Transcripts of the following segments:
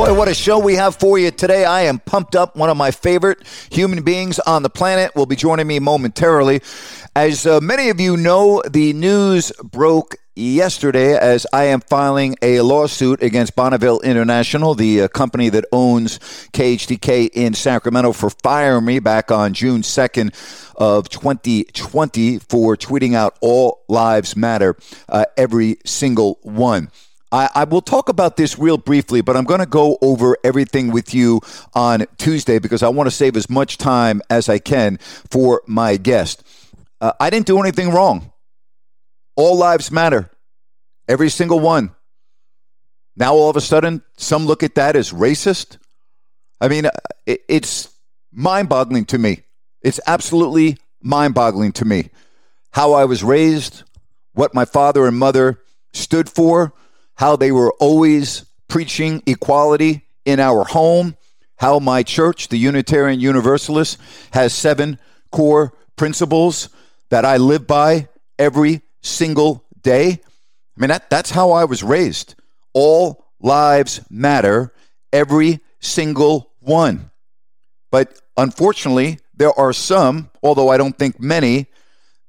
Boy, what a show we have for you today. I am pumped up. One of my favorite human beings on the planet will be joining me momentarily. As uh, many of you know, the news broke yesterday as I am filing a lawsuit against Bonneville International, the uh, company that owns KHTK in Sacramento, for firing me back on June 2nd of 2020 for tweeting out all lives matter, uh, every single one. I, I will talk about this real briefly, but I'm going to go over everything with you on Tuesday because I want to save as much time as I can for my guest. Uh, I didn't do anything wrong. All lives matter, every single one. Now, all of a sudden, some look at that as racist. I mean, uh, it, it's mind boggling to me. It's absolutely mind boggling to me how I was raised, what my father and mother stood for how they were always preaching equality in our home, how my church, the Unitarian Universalist, has seven core principles that I live by every single day. I mean, that, that's how I was raised. All lives matter, every single one. But unfortunately, there are some, although I don't think many,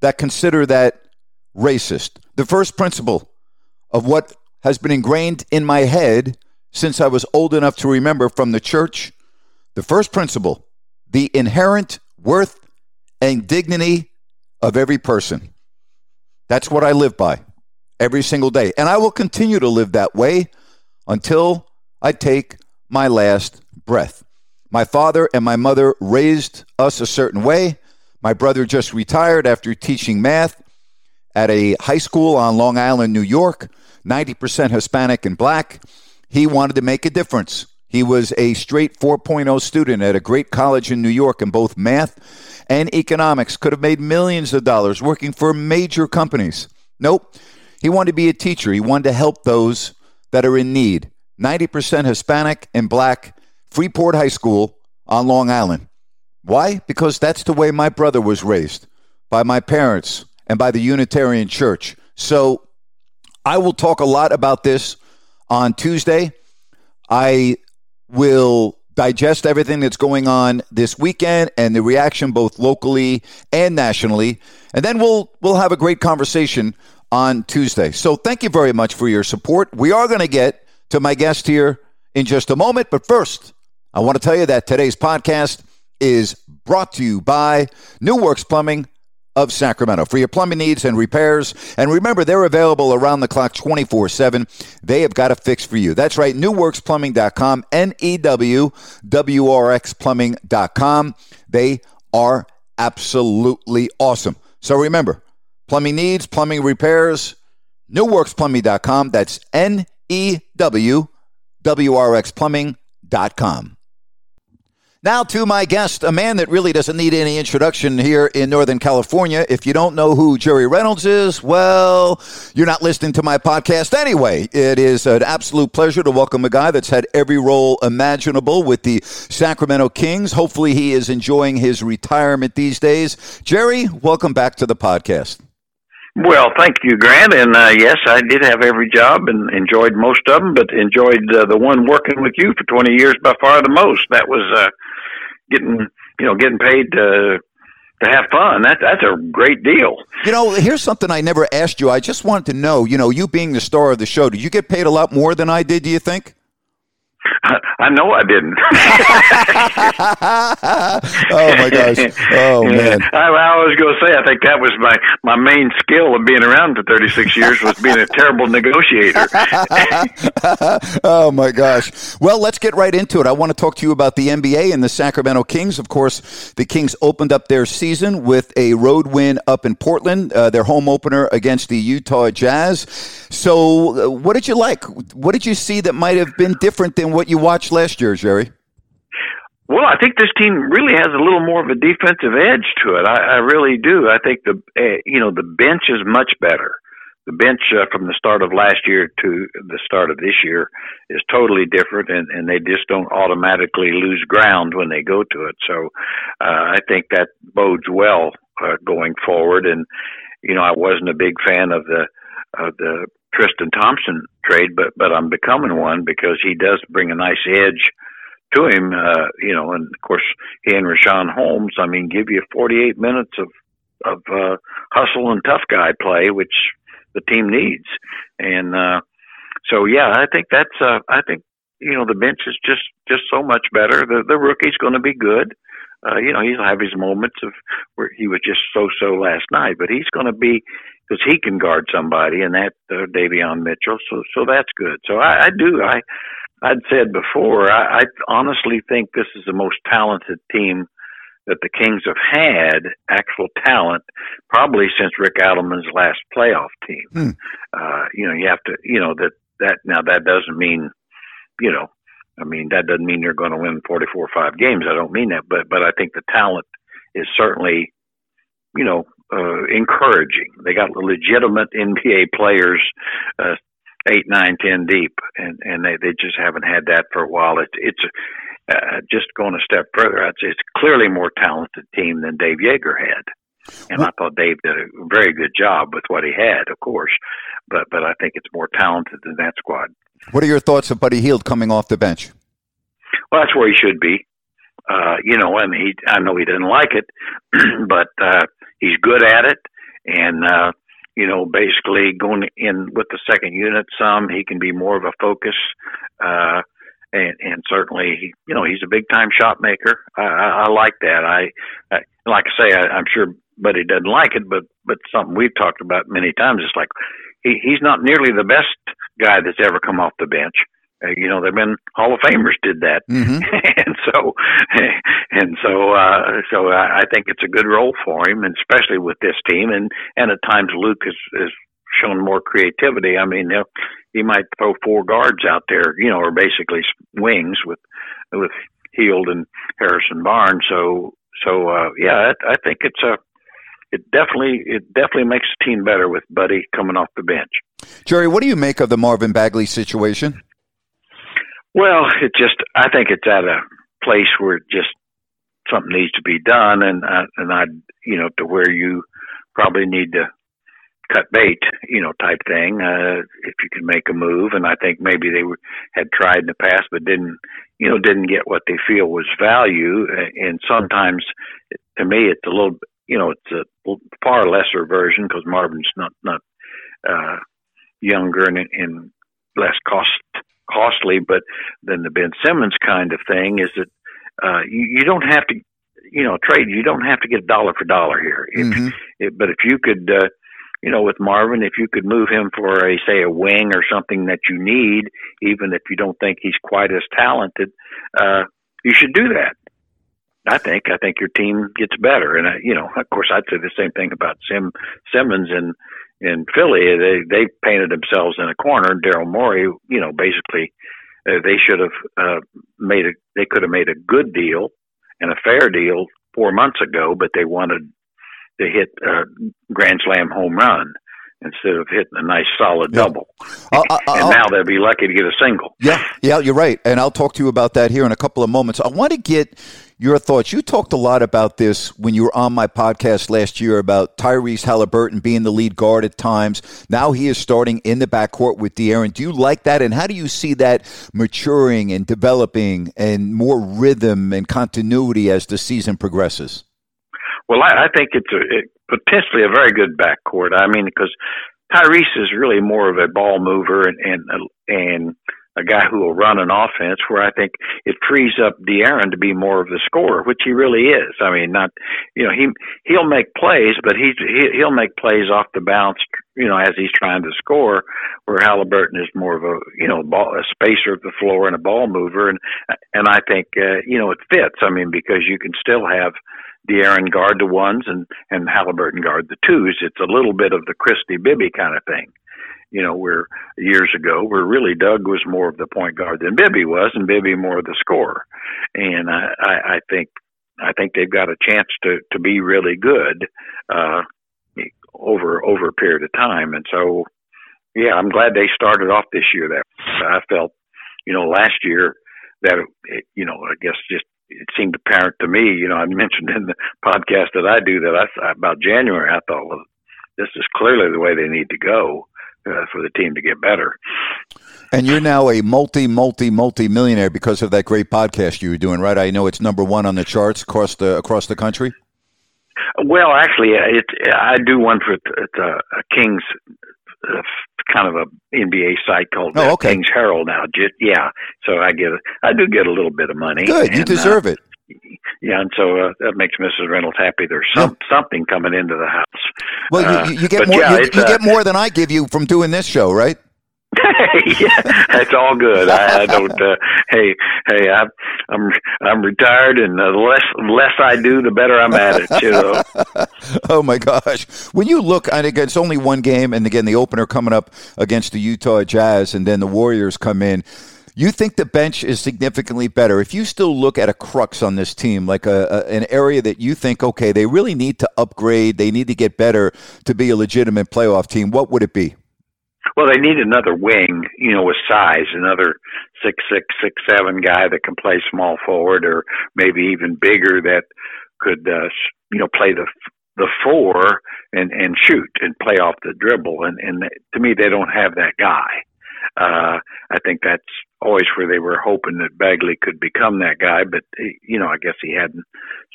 that consider that racist. The first principle of what has been ingrained in my head since I was old enough to remember from the church. The first principle the inherent worth and dignity of every person. That's what I live by every single day. And I will continue to live that way until I take my last breath. My father and my mother raised us a certain way. My brother just retired after teaching math at a high school on Long Island, New York. 90% Hispanic and black. He wanted to make a difference. He was a straight 4.0 student at a great college in New York in both math and economics, could have made millions of dollars working for major companies. Nope. He wanted to be a teacher. He wanted to help those that are in need. 90% Hispanic and black, Freeport High School on Long Island. Why? Because that's the way my brother was raised by my parents and by the Unitarian Church. So I will talk a lot about this on Tuesday. I will digest everything that's going on this weekend and the reaction both locally and nationally. And then we'll we'll have a great conversation on Tuesday. So thank you very much for your support. We are going to get to my guest here in just a moment, but first, I want to tell you that today's podcast is brought to you by New Works Plumbing of Sacramento for your plumbing needs and repairs. And remember, they're available around the clock 24 7. They have got a fix for you. That's right, newworksplumbing.com, N E W W R X plumbing.com. They are absolutely awesome. So remember, plumbing needs, plumbing repairs, newworksplumbing.com. That's N E W W R X plumbing.com. Now to my guest, a man that really doesn't need any introduction here in Northern California. If you don't know who Jerry Reynolds is, well, you're not listening to my podcast anyway. It is an absolute pleasure to welcome a guy that's had every role imaginable with the Sacramento Kings. Hopefully he is enjoying his retirement these days. Jerry, welcome back to the podcast. Well, thank you, Grant. And uh, yes, I did have every job and enjoyed most of them, but enjoyed uh, the one working with you for 20 years by far the most. That was uh, getting, you know, getting paid to to have fun. That that's a great deal. You know, here's something I never asked you. I just wanted to know. You know, you being the star of the show, did you get paid a lot more than I did? Do you think? I know I didn't. oh my gosh! Oh man! I, I was going to say I think that was my my main skill of being around for 36 years was being a terrible negotiator. oh my gosh! Well, let's get right into it. I want to talk to you about the NBA and the Sacramento Kings. Of course, the Kings opened up their season with a road win up in Portland, uh, their home opener against the Utah Jazz. So, uh, what did you like? What did you see that might have been different than what you watched last year, Jerry? Well, I think this team really has a little more of a defensive edge to it. I, I really do. I think the uh, you know the bench is much better. The bench uh, from the start of last year to the start of this year is totally different, and, and they just don't automatically lose ground when they go to it. So uh, I think that bodes well uh, going forward. And you know, I wasn't a big fan of the of the Tristan Thompson trade, but but I'm becoming one because he does bring a nice edge to him. Uh, you know, and of course he and Richaun Holmes. I mean, give you 48 minutes of of uh, hustle and tough guy play, which the team needs. And uh, so, yeah, I think that's. Uh, I think you know the bench is just just so much better. The the rookie's going to be good. Uh, you know, he'll have his moments of where he was just so so last night, but he's going to be because he can guard somebody, and that uh, Davion Mitchell. So so that's good. So I, I do. I I'd said before. I, I honestly think this is the most talented team that the Kings have had, actual talent, probably since Rick Adelman's last playoff team. Hmm. Uh, you know, you have to. You know that that now that doesn't mean, you know, I mean that doesn't mean you're going to win 44 or five games. I don't mean that, but but I think the talent is certainly, you know, uh, encouraging. They got legitimate NBA players, uh, eight, nine, ten deep, and and they they just haven't had that for a while. It, it's uh, just going a step further. I'd say it's clearly more talented team than Dave Joerger had. And I thought Dave did a very good job with what he had, of course, but but I think it's more talented than that squad. What are your thoughts of Buddy Hield coming off the bench? Well, that's where he should be. Uh, you know, mean, he, I know he didn't like it, but uh, he's good at it, and uh, you know, basically going in with the second unit some, he can be more of a focus. Uh, and, and certainly, you know, he's a big time shot maker. I, I, I like that. I, I like I say, I, I'm sure Buddy doesn't like it, but but something we've talked about many times. It's like he, he's not nearly the best guy that's ever come off the bench. Uh, you know, there've been Hall of Famers did that, mm-hmm. and so and so uh, so I, think it's a good role for him, and especially with this team. And and at times Luke has, has shown more creativity. I mean, he might throw four guards out there, you know, or basically wings with with Hield and Harrison Barnes. So so uh, yeah, I, I think it's a it definitely it definitely makes the team better with Buddy coming off the bench. Jerry, what do you make of the Marvin Bagley situation? Well, it just I think it's at a place where just something needs to be done, and uh, and I you know to where you probably need to cut bait, you know, type thing. Uh, if you can make a move, and I think maybe they were, had tried in the past, but didn't, you know, didn't get what they feel was value. And sometimes, to me, it's a little, you know, it's a far lesser version because Marvin's not not uh, younger and, and less cost costly, but then the Ben Simmons kind of thing is that uh, you, you don't have to, you know, trade. You don't have to get dollar for dollar here. If, mm-hmm. if, but if you could, uh, you know, with Marvin, if you could move him for a say a wing or something that you need, even if you don't think he's quite as talented, uh, you should do that. I think I think your team gets better, and uh, you know, of course, I'd say the same thing about Sim Simmons and in Philly, they they painted themselves in a corner. Daryl Morey, you know, basically, uh, they should have uh, made a they could have made a good deal and a fair deal four months ago, but they wanted to hit a Grand Slam home run, instead of hitting a nice solid Yeah. double. I'll- I'll- and now they'll be lucky to get a single. Yeah, yeah, you're right. And I'll talk to you about that here in a couple of moments. I want to get your thoughts. You talked a lot about this when you were on my podcast last year about Tyrese Halliburton being the lead guard at times. Now he is starting in the backcourt with De'Aaron. Do you like that? And how do you see that maturing and developing and more rhythm and continuity as the season progresses? Well, I, I think it's a, it, potentially a very good backcourt. I mean, because Tyrese is really more of a ball mover and and and a guy who will run an offense. Where I think it frees up De'Aaron to be more of the scorer, which he really is. I mean, not you know he he'll make plays, but he's he, he'll make plays off the bounce. You know, as he's trying to score, where Halliburton is more of a you know ball, a spacer of the floor and a ball mover, and and I think uh, you know it fits. I mean, because you can still have De'Aaron guard the ones and and Halliburton guard the twos. It's a little bit of the Christie Bibby kind of thing. You know, where years ago, where really Doug was more of the point guard than Bibby was, and Bibby more of the scorer. And I, I, I think I think they've got a chance to to be really good uh, over over a period of time. And so, yeah, I'm glad they started off this year. That I felt, you know, last year that it, you know, I guess just it seemed apparent to me. You know, I mentioned in the podcast that I do that I about January. I thought, well, this is clearly the way they need to go uh, for the team to get better. And you're now a multi, multi, multi millionaire because of that great podcast you were doing, right? I know it's number one on the charts across the across the country. Well, actually, it I do one for it's a, a uh, kind of a NBA site called Oh, uh, okay. Kings Herald now. Ju- Yeah, so I get a, I do get a little bit of money. Good, you and, uh, deserve it. Yeah, and so uh, that makes Mrs. Reynolds happy. There's some something coming into the house. Well, Uh, you, you get more. yeah, you, you uh, get more than I give you from doing this show, right? Yeah, that's all good. I, I don't. Uh, hey, hey, I'm I'm I'm retired, and the less less I do, the better I'm at it. You know. oh my gosh! When you look, and again, it's only one game, and again, the opener coming up against the Utah Jazz, and then the Warriors come in. You think the bench is significantly better. If you still look at a crux on this team, like a, a an area that you think, okay, they really need to upgrade, they need to get better to be a legitimate playoff team. What would it be? Well, they need another wing, you know, with size, another six six six seven guy that can play small forward, or maybe even bigger that could, uh, you know, play the the four and and shoot and play off the dribble. And and to me, they don't have that guy. Uh, I think that's always where they were hoping that Bagley could become that guy, but eh, you know, I guess he hadn't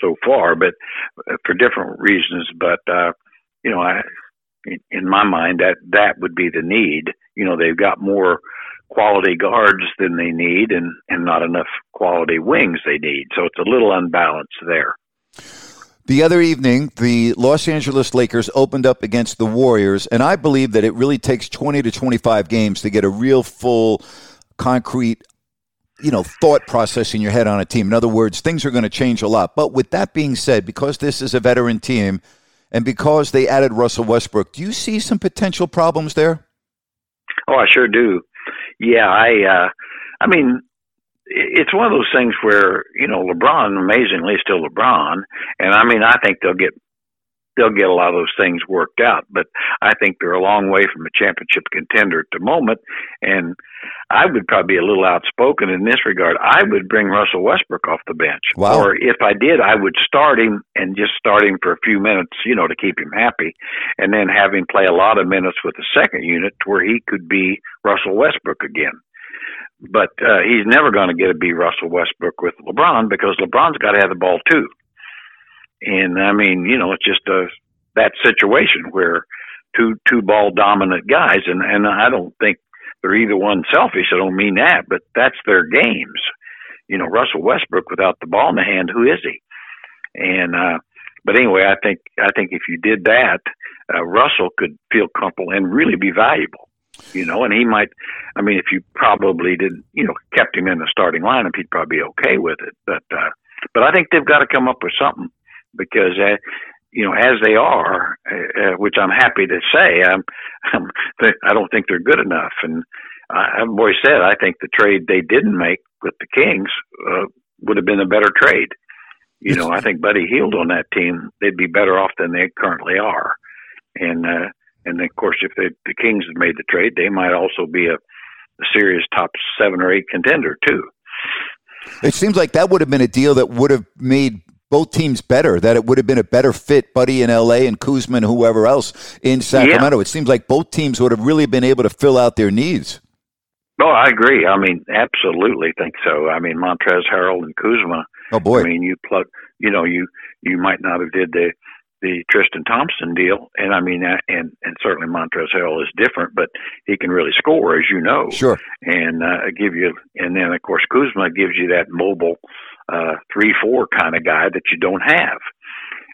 so far, but uh, for different reasons. But uh, you know, I in, my mind that that would be the need. You know, they've got more quality guards than they need, and and not enough quality wings they need. So it's a little unbalanced there. The other evening, the Los Angeles Lakers opened up against the Warriors, and I believe that it really takes 20 to 25 games to get a real full, concrete, you know, thought process in your head on a team. In other words, things are going to change a lot. But with that being said, because this is a veteran team and because they added Russell Westbrook, do you see some potential problems there? Oh, I sure do. Yeah, I. uh I mean, it's one of those things where you know LeBron, amazingly, is still LeBron, and I mean, I think they'll get they'll get a lot of those things worked out. But I think they're a long way from a championship contender at the moment, and I would probably be a little outspoken in this regard. I would bring Russell Westbrook off the bench, Wow. or if I did, I would start him and just start him for a few minutes, you know, to keep him happy, and then have him play a lot of minutes with the second unit to where he could be Russell Westbrook again. But uh, he's never going to get to be Russell Westbrook with LeBron because LeBron's got to have the ball too. And I mean, you know, it's just a that situation where two two ball dominant guys, and and I don't think they're either one selfish. I don't mean that, but that's their games. You know, Russell Westbrook without the ball in the hand, who is he? And uh, but anyway, I think I think if you did that, uh, Russell could feel comfortable and really be valuable. You know, and he might. I mean, if you probably didn't, you know, kept him in the starting lineup, he'd probably be okay with it. But uh, but I think they've got to come up with something because uh, you know as they are, uh, uh, which I'm happy to say, I'm, I'm I don't think they're good enough. And I- I've always said I think the trade they didn't make with the Kings uh, would have been a better trade. You know, I think Buddy Hield on that team, they'd be better off than they currently are. And uh, and of course, if the the Kings had made the trade, they might also be a, a serious top seven or eight contender too. It seems like that would have been a deal that would have made both teams better. That it would have been a better fit, Buddy in L.A. and Kuzma and whoever else in Sacramento. Yeah. It seems like both teams would have really been able to fill out their needs. Oh, I agree. I mean, absolutely think so. I mean, Montrezl Harrell and Kuzma. Oh boy, I mean, you plug. You know, you you might not have did the the Tristan Thompson deal, and I mean, and and certainly Montrezl Harrell is different, but he can really score, as you know, sure. and uh, give you, and then of course Kuzma gives you that mobile uh, three four kind of guy that you don't have,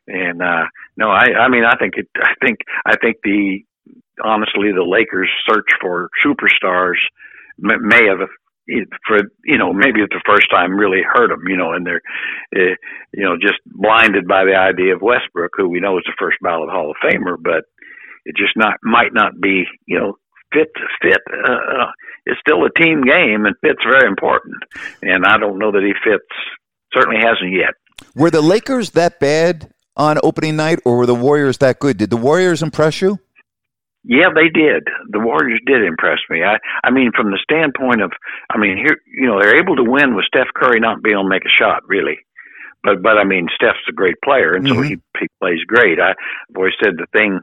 and uh, no, I I mean, I think it, I think I think the honestly the Lakers search for superstars may, have for you know maybe it's the first time really hurt them you know and they're uh, you know just blinded by the idea of Westbrook who we know is the first ballot Hall of Famer but it just not might not be you know fit fit uh, it's still a team game and fit's very important. And I don't know that he fits certainly hasn't yet Were the Lakers that bad on opening night, or were the Warriors that good? Did the Warriors impress you? Yeah, they did. The Warriors did impress me. I I mean from the standpoint of I mean here you know, they're able to win with Steph Curry not being able to make a shot, really. But but I mean Steph's a great player and so Mhm. he he plays great. I, I've always said the thing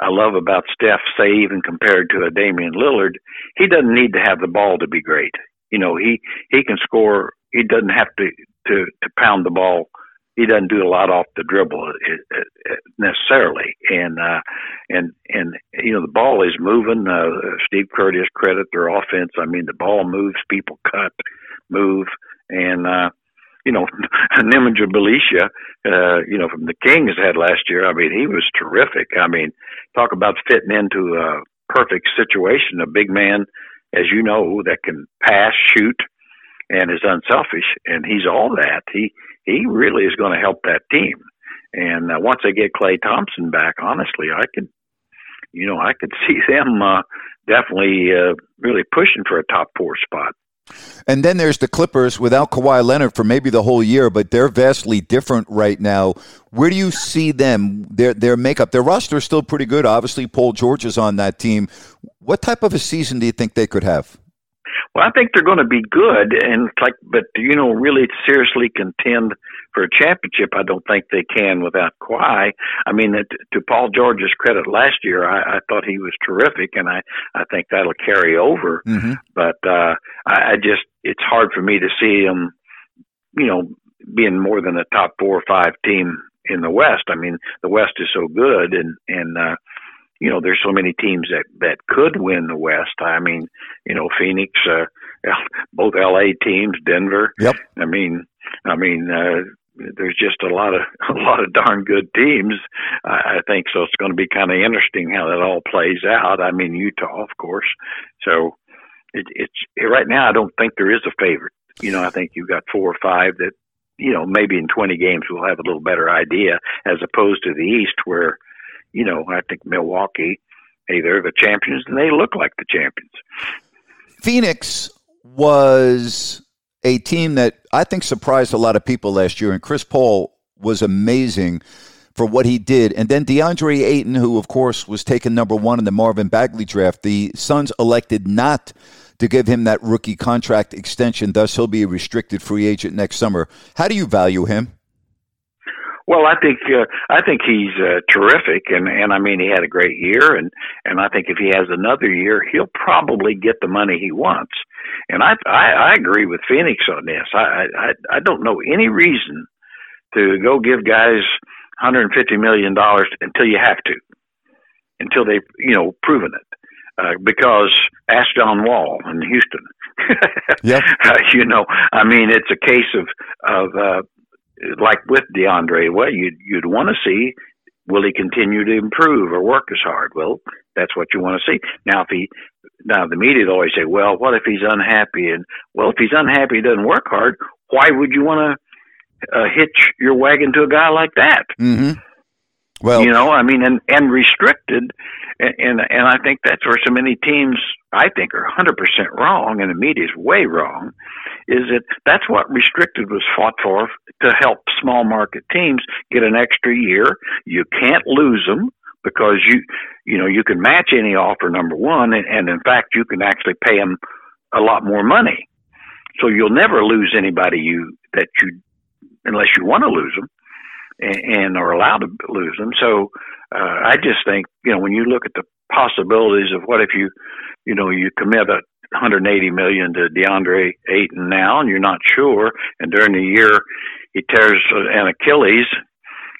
I love about Steph, say even compared to a Damian Lillard, he doesn't need to have the ball to be great. You know, he he can score. He doesn't have to to to pound the ball. He doesn't do a lot off the dribble uh, uh, necessarily, and uh, and and you know the ball is moving. Uh, Steve Curtis credit their offense. I mean the ball moves, people cut, move, and uh, you know Nemanja Bjelica, uh, you know from the Kings had last year. I mean he was terrific. I mean talk about fitting into a perfect situation. A big man, as you know, that can pass, shoot, and is unselfish, and he's all that. He he really is going to help that team. And uh, once they get Klay Thompson back, honestly, I could, you know, I could see them uh, definitely uh, really pushing for a top four spot. And then there's the Clippers without Kawhi Leonard for maybe the whole year, but they're vastly different right now. Where do you see them? Their their makeup, their roster is still pretty good. Obviously, Paul George is on that team. What type of a season do you think they could have? Well, I think they're going to be good, and it's like, but you know, really seriously contend for a championship. I don't think they can without Kawhi. I mean, to, to Paul George's credit, last year I, I thought he was terrific, and I I think that'll carry over. Mm-hmm. But uh, I, I just it's hard for me to see him, you know, being more than a top four or five team in the West. I mean, the West is so good, and and uh, you know, there's so many teams that that could win the West. I mean, you know, Phoenix, uh, both LA teams, Denver. Yep. I mean, I mean, uh, there's just a lot of a lot of darn good teams. I, I think so. It's going to be kind of interesting how that all plays out. I mean, Utah, of course. So it, it's right now. I don't think there is a favorite. You know, I think you've got four or five that you know maybe in 20 games we'll have a little better idea as opposed to the East where you know I think Milwaukee. Hey, they're the champions, and they look like the champions. Phoenix was a team that I think surprised a lot of people last year, and Chris Paul was amazing for what he did. And then DeAndre Ayton, who of course was taken number one in the Marvin Bagley draft, the Suns elected not to give him that rookie contract extension. Thus, he'll be a restricted free agent next summer. How do you value him? Well, I think uh, I think he's uh, terrific, and and I mean he had a great year, and and I think if he has another year, he'll probably get the money he wants. And I I, I agree with Phoenix on this. I, I I don't know any reason to go give guys 150 million dollars until you have to, until they've you know proven it. Uh, because ask John Wall in Houston. Yep. uh, you know, I mean, it's a case of of uh, like with DeAndre. Well, you'd you'd want to see will he continue to improve or work as hard? Well, that's what you want to see. Now, if he now the media always say, well, what if he's unhappy? And well, if he's unhappy, he doesn't work hard. Why would you want to uh, hitch your wagon to a guy like that? Mm-hmm. Well, you know, I mean, and and restricted, and and, and I think that's where so many teams I think are 100% wrong, and the media is way wrong. Is that that's what restricted was fought for to help small market teams get an extra year. You can't lose them, because you you know you can match any offer number one, and, and in fact you can actually pay them a lot more money. So you'll never lose anybody you that you unless you want to lose them and, and are allowed to lose them. So uh, I just think you know when you look at the possibilities of what if you you know you commit a 180 million to DeAndre Ayton now, and you're not sure, and during the year he tears an Achilles,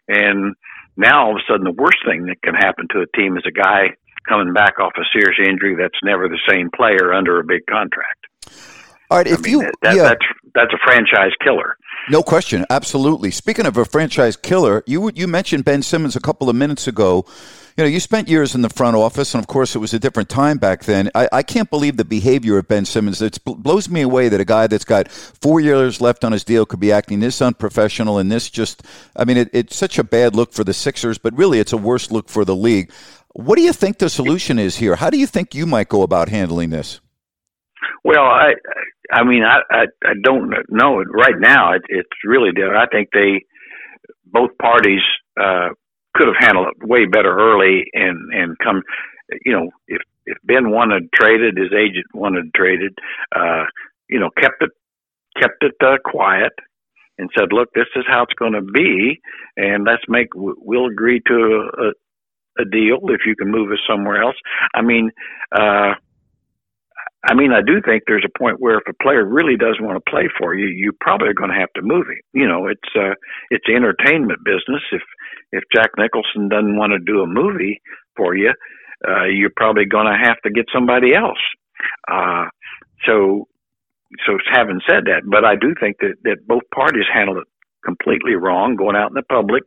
and now all of a sudden the worst thing that can happen to a team is a guy coming back off a serious injury that's never the same player under a big contract. All right, if I mean, you that, yeah, that's that's a franchise killer. no question, absolutely. Speaking of a franchise killer, you you mentioned Ben Simmons a couple of minutes ago. You know, you spent years in the front office, and of course, it was a different time back then. I, I can't believe the behavior of Ben Simmons. It blows me away that a guy that's got four years left on his deal could be acting this unprofessional and this just. I mean, it, it's such a bad look for the Sixers, but really, it's a worse look for the league. What do you think the solution is here? How do you think you might go about handling this? Well, I I mean I I, I don't know right now. It, it's really different. I think they both parties uh, could have handled it way better early and and come. You know, if if Ben wanted traded, his agent wanted traded. Uh, you know, kept it kept it uh, quiet and said, "Look, this is how it's going to be, and let's make we'll agree to a, a deal if you can move us somewhere else." I mean. uh I mean, I do think there's a point where if a player really doesn't want to play for you, you probably are going to have to move him. You know, it's uh, it's entertainment business. If if Jack Nicholson doesn't want to do a movie for you, uh, you're probably going to have to get somebody else. Uh, so, so having said that, but I do think that that both parties handled it completely wrong, going out in the public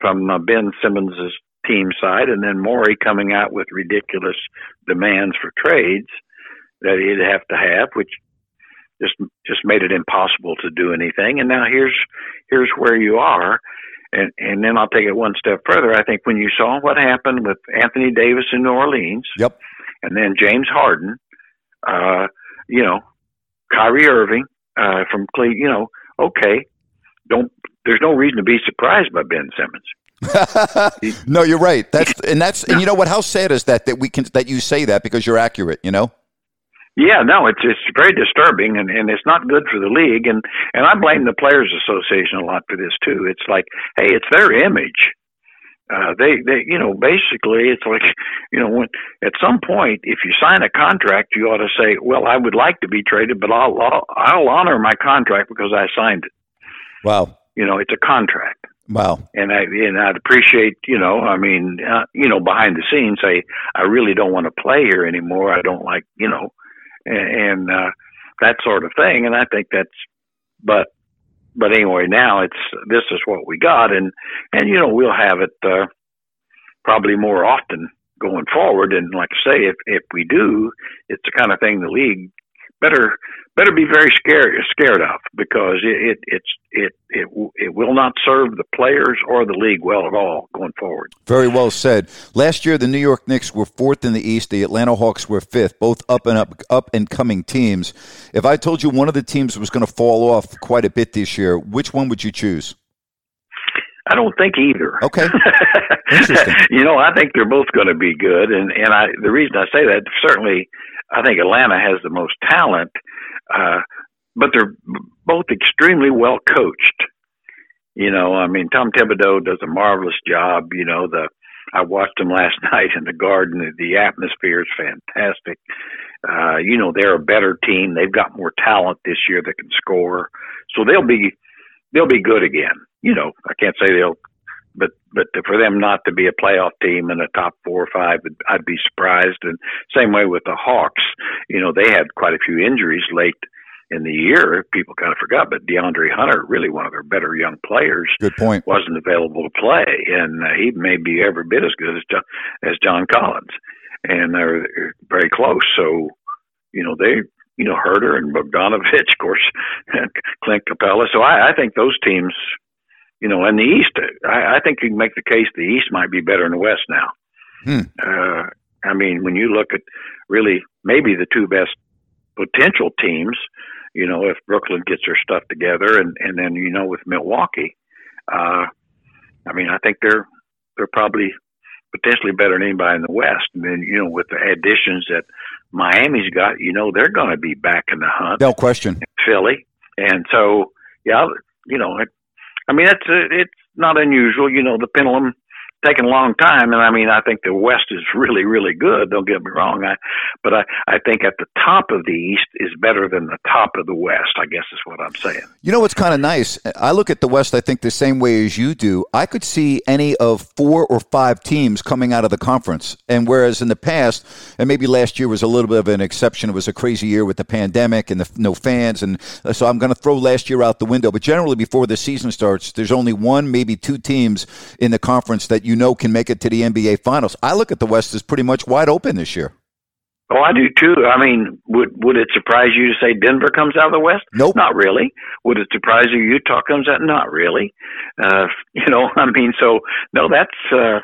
from uh, Ben Simmons's team side, and then Morey coming out with ridiculous demands for trades that he'd have to have, which just just made it impossible to do anything. And now here's here's where you are. And and then I'll take it one step further. I think when you saw what happened with Anthony Davis in New Orleans, Yep. and then James Harden, uh, you know, Kyrie Irving uh, from Cle, you know, okay, don't. There's no reason to be surprised by Ben Simmons. no, you're right. That's and that's and you know what? How sad is that that we can that you say that because you're accurate. You know. Yeah, no, it's it's very disturbing and, and it's not good for the league and and I blame the players association a lot for this too. It's like, hey, it's their image. Uh they they you know, basically it's like, you know, when at some point if you sign a contract, you ought to say, well, I would like to be traded, but I'll I'll, I'll honor my contract because I signed it. Wow. You know, it's a contract. Wow. and I and I'd appreciate you know I mean uh, you know behind the scenes say I really don't want to play here anymore I don't like you know and, and uh, that sort of thing. And I think that's but but anyway now it's this is what we got. And and you know we'll have it uh, probably more often going forward. And like I say if if we do it's the kind of thing the league better better be very scared scared of because it, it it's it it it will not serve the players or the league well at all going forward. Very well said. Last year, the New York Knicks were fourth in the East. The Atlanta Hawks were fifth, both up and up, up and coming teams. If I told you one of the teams was going to fall off quite a bit this year, which one would you choose? I don't think either. Okay. Interesting. you know, I think they're both going to be good, and and I the reason I say that certainly I think Atlanta has the most talent, uh, but they're both extremely well coached. You know, I mean, Tom Thibodeau does a marvelous job. You know, the I watched them last night in the Garden. The atmosphere is fantastic. Uh, you know, they're a better team. They've got more talent this year that can score, so they'll be they'll be good again. You know, I can't say they'll, but but for them not to be a playoff team in the top four or five, I'd be surprised. And same way with the Hawks. You know, they had quite a few injuries late in the year. People kind of forgot, but DeAndre Hunter, really one of their better young players, Good point. wasn't available to play, and uh, he may be every bit as good as John, as John Collins, and they're, they're very close. So, you know, they, you know, Huerter and Bogdanovich, of course, and Clint Capela. So I, I think those teams, you know, in the East, I, I think you can make the case the East might be better than the West now. Hmm. Uh, I mean, when you look at really maybe the two best potential teams, you know, if Brooklyn gets their stuff together, and and then you know with Milwaukee, uh, I mean, I think they're they're probably potentially better than anybody in the West. And then you know with the additions that Miami's got, you know they're going to be back in the hunt. No question. Philly, and so yeah, you know, it, I mean it's uh, it's not unusual. You know, the pendulum taken a long time, and I mean, I think the West is really, really good. Don't get me wrong, I, but I, I think at the top of the East is better than the top of the West. I guess is what I'm saying. You know what's kind of nice? I look at the West. I think the same way as you do. I could see any of four or five teams coming out of the conference, and whereas in the past, and maybe last year was a little bit of an exception. It was a crazy year with the pandemic and the no fans, and uh, so I'm going to throw last year out the window. But generally, before the season starts, there's only one, maybe two teams in the conference that you know can make it to the NBA Finals. I look at the West as pretty much wide open this year. Oh, I do too. I mean, would would it surprise you to say Denver comes out of the West? Nope. Not really. Would it surprise you Utah comes out? Not really. Uh, you know, I mean, so no, that's. Uh,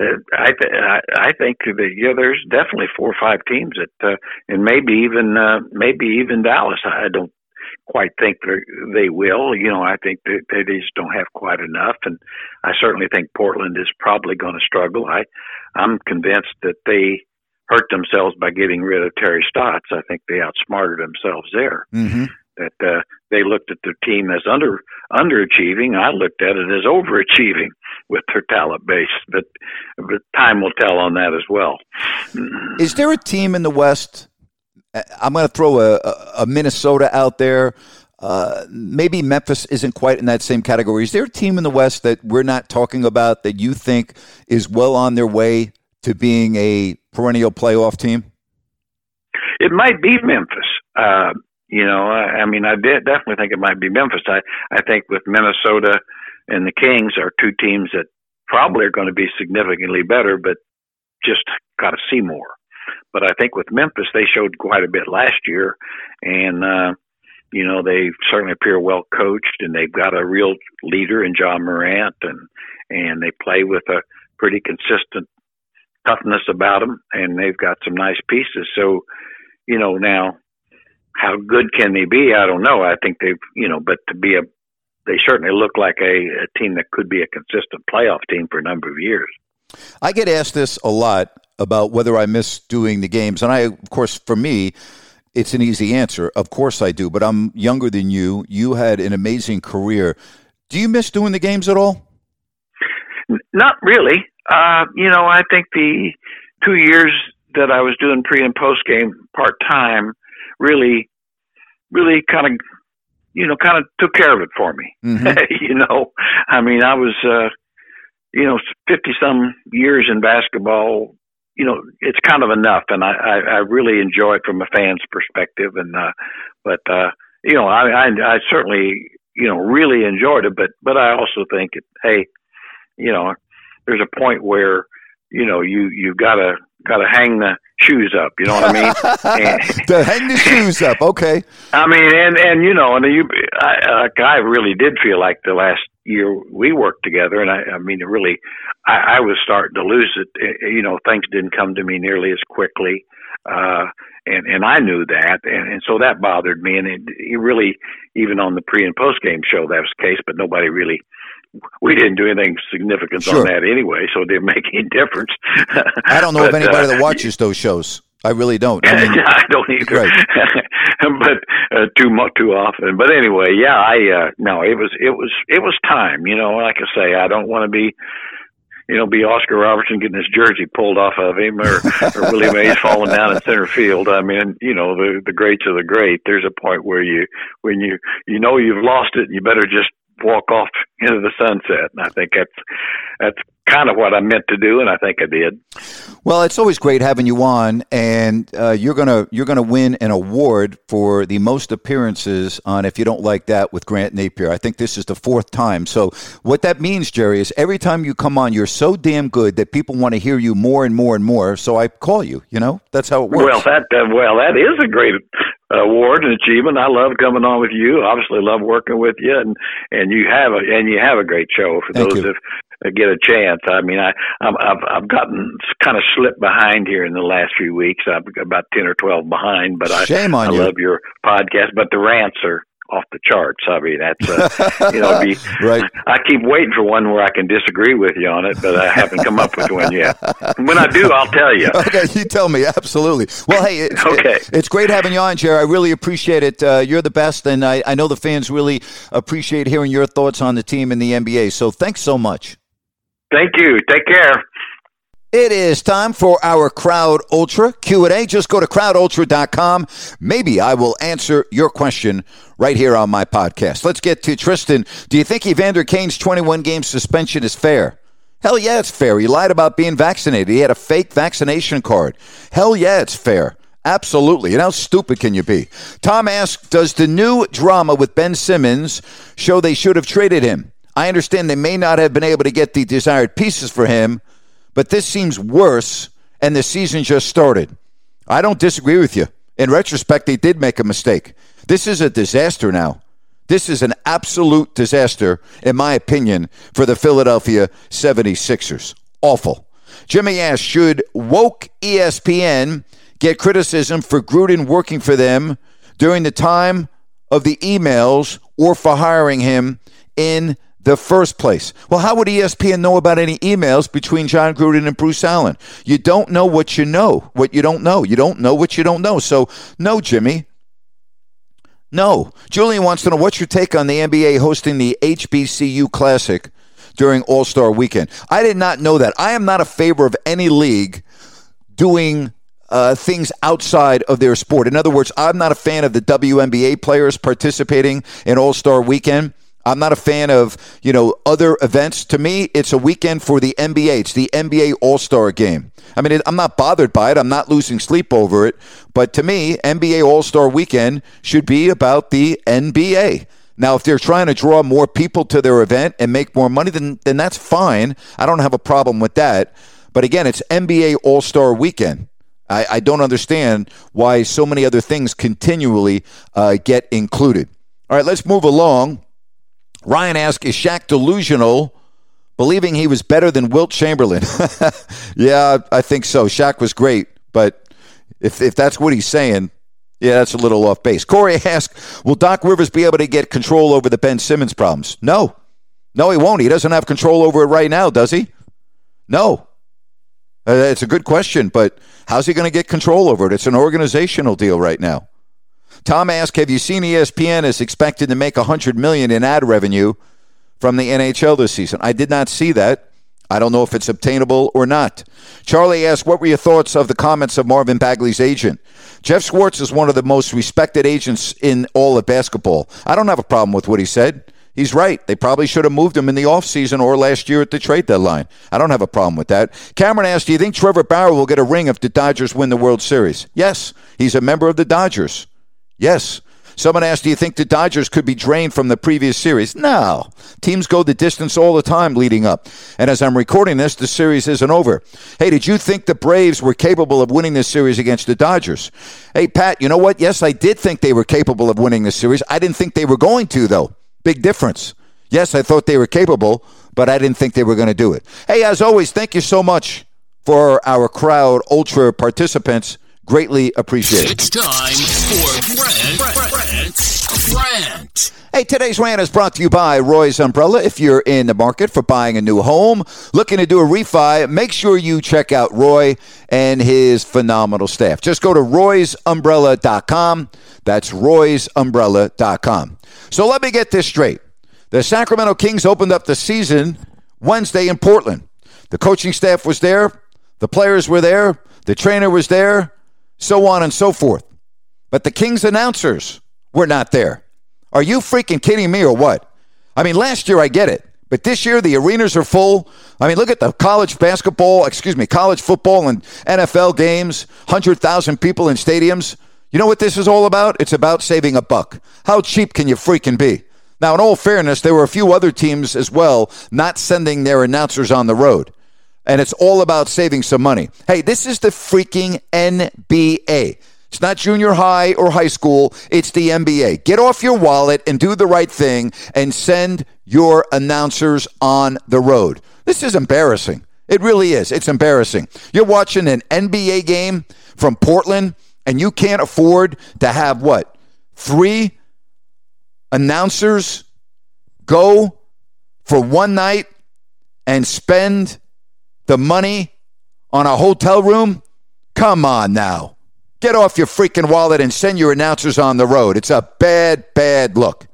uh, I, th- I think that yeah, there's definitely four or five teams that, uh, and maybe even uh, maybe even Dallas. I don't quite think they they will. You know, I think that they just don't have quite enough, and I certainly think Portland is probably going to struggle. I, I'm convinced that they hurt themselves by getting rid of Terry Stotts. I think they outsmarted themselves there. Mm-hmm. That uh, they looked at their team as under underachieving. I looked at it as overachieving with their talent base. But but time will tell on that as well. Is there a team in the West I'm going to throw a, a, Minnesota out there. Uh, maybe Memphis isn't quite in that same category. Is there a team in the West that we're not talking about that you think is well on their way to being a perennial playoff team? It might be Memphis. Uh, you know, I, I mean, I definitely think it might be Memphis. I, I think with Minnesota and the Kings are two teams that probably are going to be significantly better, but just got to see more. But I think with Memphis, they showed quite a bit last year, and uh, you know they certainly appear well coached, and they've got a real leader in Ja Morant, and and they play with a pretty consistent toughness about them, and they've got some nice pieces. So, you know, now how good can they be? I don't know. I think they've, you know, but to be a, they certainly look like a, a team that could be a consistent playoff team for a number of years. I get asked this a lot about whether I miss doing the games. And I, of course, for me, it's an easy answer. Of course I do, but I'm younger than you. You had an amazing career. Do you miss doing the games at all? Not really. Uh, you know, I think the two years that I was doing pre and post game part time really, really kind of, you know, kind of took care of it for me. Mm-hmm. you know, I mean, I was, uh, you know, 50 some years in basketball, you know, it's kind of enough, and I, I, I really enjoy it from a fan's perspective. And uh, but uh, you know, I, I I certainly you know really enjoyed it, but but I also think it, hey, you know, there's a point where you know you you gotta gotta hang the shoes up. You know what I mean? and, to hang the shoes up. Okay. I mean, and and you know, and you, I, I really did feel like the last year we worked together, and I, I mean, it really, I, I was starting to lose it. it. You know, things didn't come to me nearly as quickly, uh, and and I knew that, and and so that bothered me. And it, it really, even on the pre and post game show, that was the case, but nobody really. We didn't do anything significant sure. on that anyway, so it didn't make any difference. I don't know but, of anybody uh, that watches those shows. I really don't. I, mean, I don't either. Right. but uh, too much, too often. But anyway, yeah, I uh, no, it was it was it was time. You know, like I say, I don't want to be. You know, be Oscar Robertson getting his jersey pulled off of him, or, or Willie Mays falling down in center field. I mean, you know, the the greats are the great. There's a point where you, when you you know you've lost it, you better just walk off into the sunset. And I think that's that's kind of what I meant to do, and I think I did. Well, it's always great having you on, and uh, you're gonna you're gonna win an award for the most appearances on If You Don't Like That with Grant Napear. I think this is the fourth time. So what that means, Jerry, is every time you come on, you're so damn good that people want to hear you more and more and more. So I call you. You know, that's how it works. Well, that uh, well, that is a great award and achievement. I love coming on with you. Obviously, love working with you, and and you have a and you have a great show for Thank those you. that get a chance. I mean, I I've I've gotten kind of slipped behind here in the last few weeks. I'm about ten or twelve behind, but Shame I on I you. love your podcast. But the rants are off the charts. I mean, that's uh, you know, be, right. I keep waiting for one where I can disagree with you on it, but I haven't come up with one yet. When I do, I'll tell you. Okay, you tell me absolutely. Well, hey, it's, Okay. it- it's great having you on, Jerry. I really appreciate it. Uh, you're the best, and I, I know the fans really appreciate hearing your thoughts on the team in the NBA. So thanks so much. Thank you. Take care. It is time for our Crowd Ultra Q&A. Just go to crowdultra.com. Maybe I will answer your question right here on my podcast. Let's get to Tristan. Do you think Evander Kane's 21 game suspension is fair? Hell yeah, it's fair. He lied about being vaccinated. He had a fake vaccination card. Hell yeah, it's fair. Absolutely. And how stupid can you be? Tom asked, Does the new drama with Ben Simmons show they should have traded him? I understand they may not have been able to get the desired pieces for him, but this seems worse, and the season just started. I don't disagree with you. In retrospect, they did make a mistake. This is a disaster now. This is an absolute disaster, in my opinion, for the Philadelphia 76ers. Awful. Jimmy asked, should woke ESPN get criticism for Gruden working for them during the time of the emails or for hiring him in the first place. Well, how would ESPN know about any emails between Jon Gruden and Bruce Allen? You don't know what you know, what you don't know. You don't know what you don't know. So, no, Jimmy. No. Julian wants to know what's your take on the NBA hosting the HBCU Classic during All Star weekend? I did not know that. I am not a favor of any league doing uh, things outside of their sport. In other words, I'm not a fan of the WNBA players participating in All Star Weekend. I'm not a fan of you know other events. To me, it's a weekend for the NBA. It's the NBA All Star Game. I mean, it, I'm not bothered by it. I'm not losing sleep over it. But to me, NBA All Star Weekend should be about the NBA. Now, if they're trying to draw more people to their event and make more money, then then that's fine. I don't have a problem with that. But again, it's NBA All Star Weekend. I, I don't understand why so many other things continually uh, get included. All right, let's move along. Ryan asked, Is Shaq delusional, believing he was better than Wilt Chamberlain? yeah, I think so. Shaq was great, but if, if that's what he's saying, yeah, that's a little off base. Corey asked, Will Doc Rivers be able to get control over the Ben Simmons problems? No. No, he won't. He doesn't have control over it right now, does he? No. Uh, it's a good question, but how's he going to get control over it? It's an organizational deal right now. Tom asked, "Have you seen ESPN is expected to make 100 million in ad revenue from the NHL this season?" I did not see that. I don't know if it's obtainable or not. Charlie asked, "What were your thoughts of the comments of Marvin Bagley's agent?" Jeff Schwartz is one of the most respected agents in all of basketball. I don't have a problem with what he said. He's right. They probably should have moved him in the offseason or last year at the trade deadline. I don't have a problem with that. Cameron asked, Do you think Trevor Bauer will get a ring if the Dodgers win the World Series? Yes. He's a member of the Dodgers. Yes. Someone asked, Do you think the Dodgers could be drained from the previous series? No. Teams go the distance all the time leading up. And as I'm recording this, the series isn't over. Hey, did you think the Braves were capable of winning this series against the Dodgers? Hey, Pat, you know what? Yes, I did think they were capable of winning this series. I didn't think they were going to, though. Big difference. Yes, I thought they were capable, but I didn't think they were going to do it. Hey, as always, thank you so much for our crowd ultra participants. Greatly appreciated. It's time for Brent, Brent, Brent. Hey, today's rant is brought to you by Roy's Umbrella. If you're in the market for buying a new home, looking to do a refi, make sure you check out Roy and his phenomenal staff. Just go to roysumbrella.com. That's roysumbrella.com. So let me get this straight. The Sacramento Kings opened up the season Wednesday in Portland. The coaching staff was there, the players were there, the trainer was there, so on and so forth. But the Kings announcers were not there. Are you freaking kidding me or what? I mean, last year I get it, but this year the arenas are full. I mean, look at the college basketball, excuse me, college football and NFL games, 100,000 people in stadiums. You know what this is all about? It's about saving a buck. How cheap can you freaking be? Now, in all fairness, there were a few other teams as well not sending their announcers on the road. And it's all about saving some money. Hey, this is the freaking NBA. It's not junior high or high school, it's the NBA. Get off your wallet and do the right thing and send your announcers on the road. This is embarrassing. It really is. It's embarrassing. You're watching an NBA game from Portland and you can't afford to have what? Three announcers go for one night and spend the money on a hotel room? Come on now. Get off your freaking wallet and send your announcers on the road. It's a bad, bad look.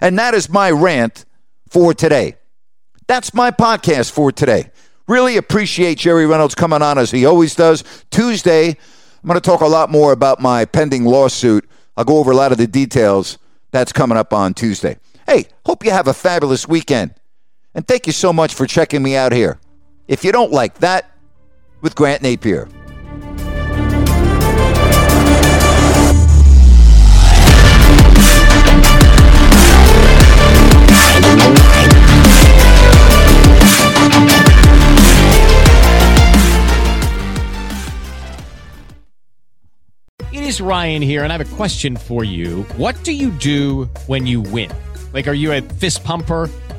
And that is my rant for today. That's my podcast for today. Really appreciate Jerry Reynolds coming on as he always does. Tuesday, I'm going to talk a lot more about my pending lawsuit. I'll go over a lot of the details. That's coming up on Tuesday. Hey, hope you have a fabulous weekend. And thank you so much for checking me out here. If you don't like that, with Grant Napear. It is Ryan here, and I have a question for you. What do you do when you win? Like, are you a fist pumper?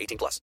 18 plus.